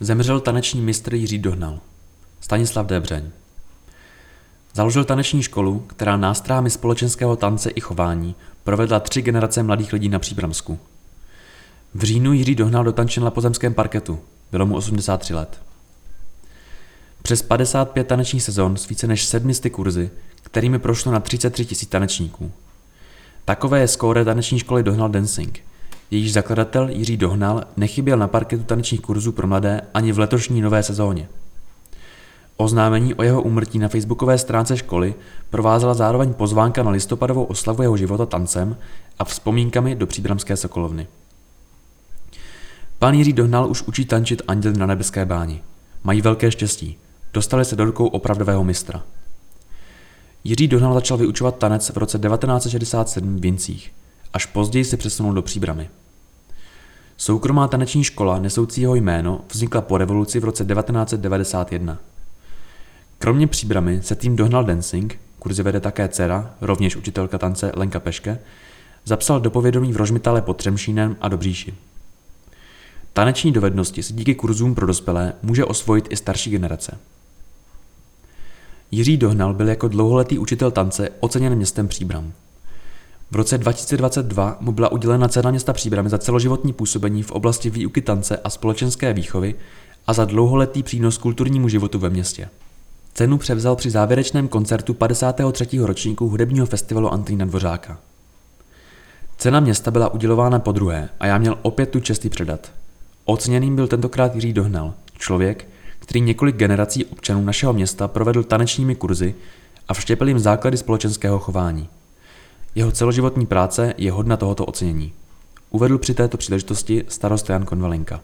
zemřel taneční mistr Jiří Dohnal. Stanislav Debřeň. Založil taneční školu, která nástrahami společenského tance i chování provedla tři generace mladých lidí na Příbramsku. V říjnu Jiří Dohnal dotančil na pozemském parketu. Bylo mu 83 let. Přes 55 tanečních sezon s více než 700 kurzy, kterými prošlo na 33 tisíc tanečníků. Takové je skóre taneční školy Dohnal Dancing – jejíž zakladatel Jiří Dohnal nechyběl na parketu tanečních kurzů pro mladé ani v letošní nové sezóně. Oznámení o jeho úmrtí na facebookové stránce školy provázela zároveň pozvánka na listopadovou oslavu jeho života tancem a vzpomínkami do příbramské Sokolovny. Pan Jiří Dohnal už učí tančit anděl na nebeské báni. Mají velké štěstí. Dostali se do rukou opravdového mistra. Jiří Dohnal začal vyučovat tanec v roce 1967 v Vincích. Až později se přesunul do Příbramy. Soukromá taneční škola nesoucí jeho jméno vznikla po revoluci v roce 1991. Kromě příbramy se tým Dohnal Dancing, kurzy vede také dcera, rovněž učitelka tance Lenka Peške, zapsal do povědomí v Rožmitale pod Třemšínem a Dobříši. Taneční dovednosti si díky kurzům pro dospělé může osvojit i starší generace. Jiří Dohnal byl jako dlouholetý učitel tance oceněn městem Příbram. V roce 2022 mu byla udělena cena města Příbramy za celoživotní působení v oblasti výuky tance a společenské výchovy a za dlouholetý přínos kulturnímu životu ve městě. Cenu převzal při závěrečném koncertu 53. ročníku hudebního festivalu Antonína Dvořáka. Cena města byla udělována po druhé a já měl opět tu čest předat. Oceněným byl tentokrát Jiří Dohnal, člověk, který několik generací občanů našeho města provedl tanečními kurzy a vštěpil jim základy společenského chování. Jeho celoživotní práce je hodna tohoto ocenění. Uvedl při této příležitosti starost Jan Konvalinka.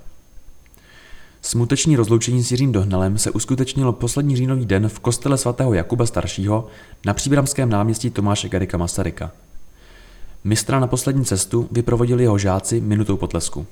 Smuteční rozloučení s Jiřím Dohnalem se uskutečnilo poslední říjnový den v kostele svatého Jakuba staršího na příbramském náměstí Tomáše Garika Masaryka. Mistra na poslední cestu vyprovodili jeho žáci minutou potlesku.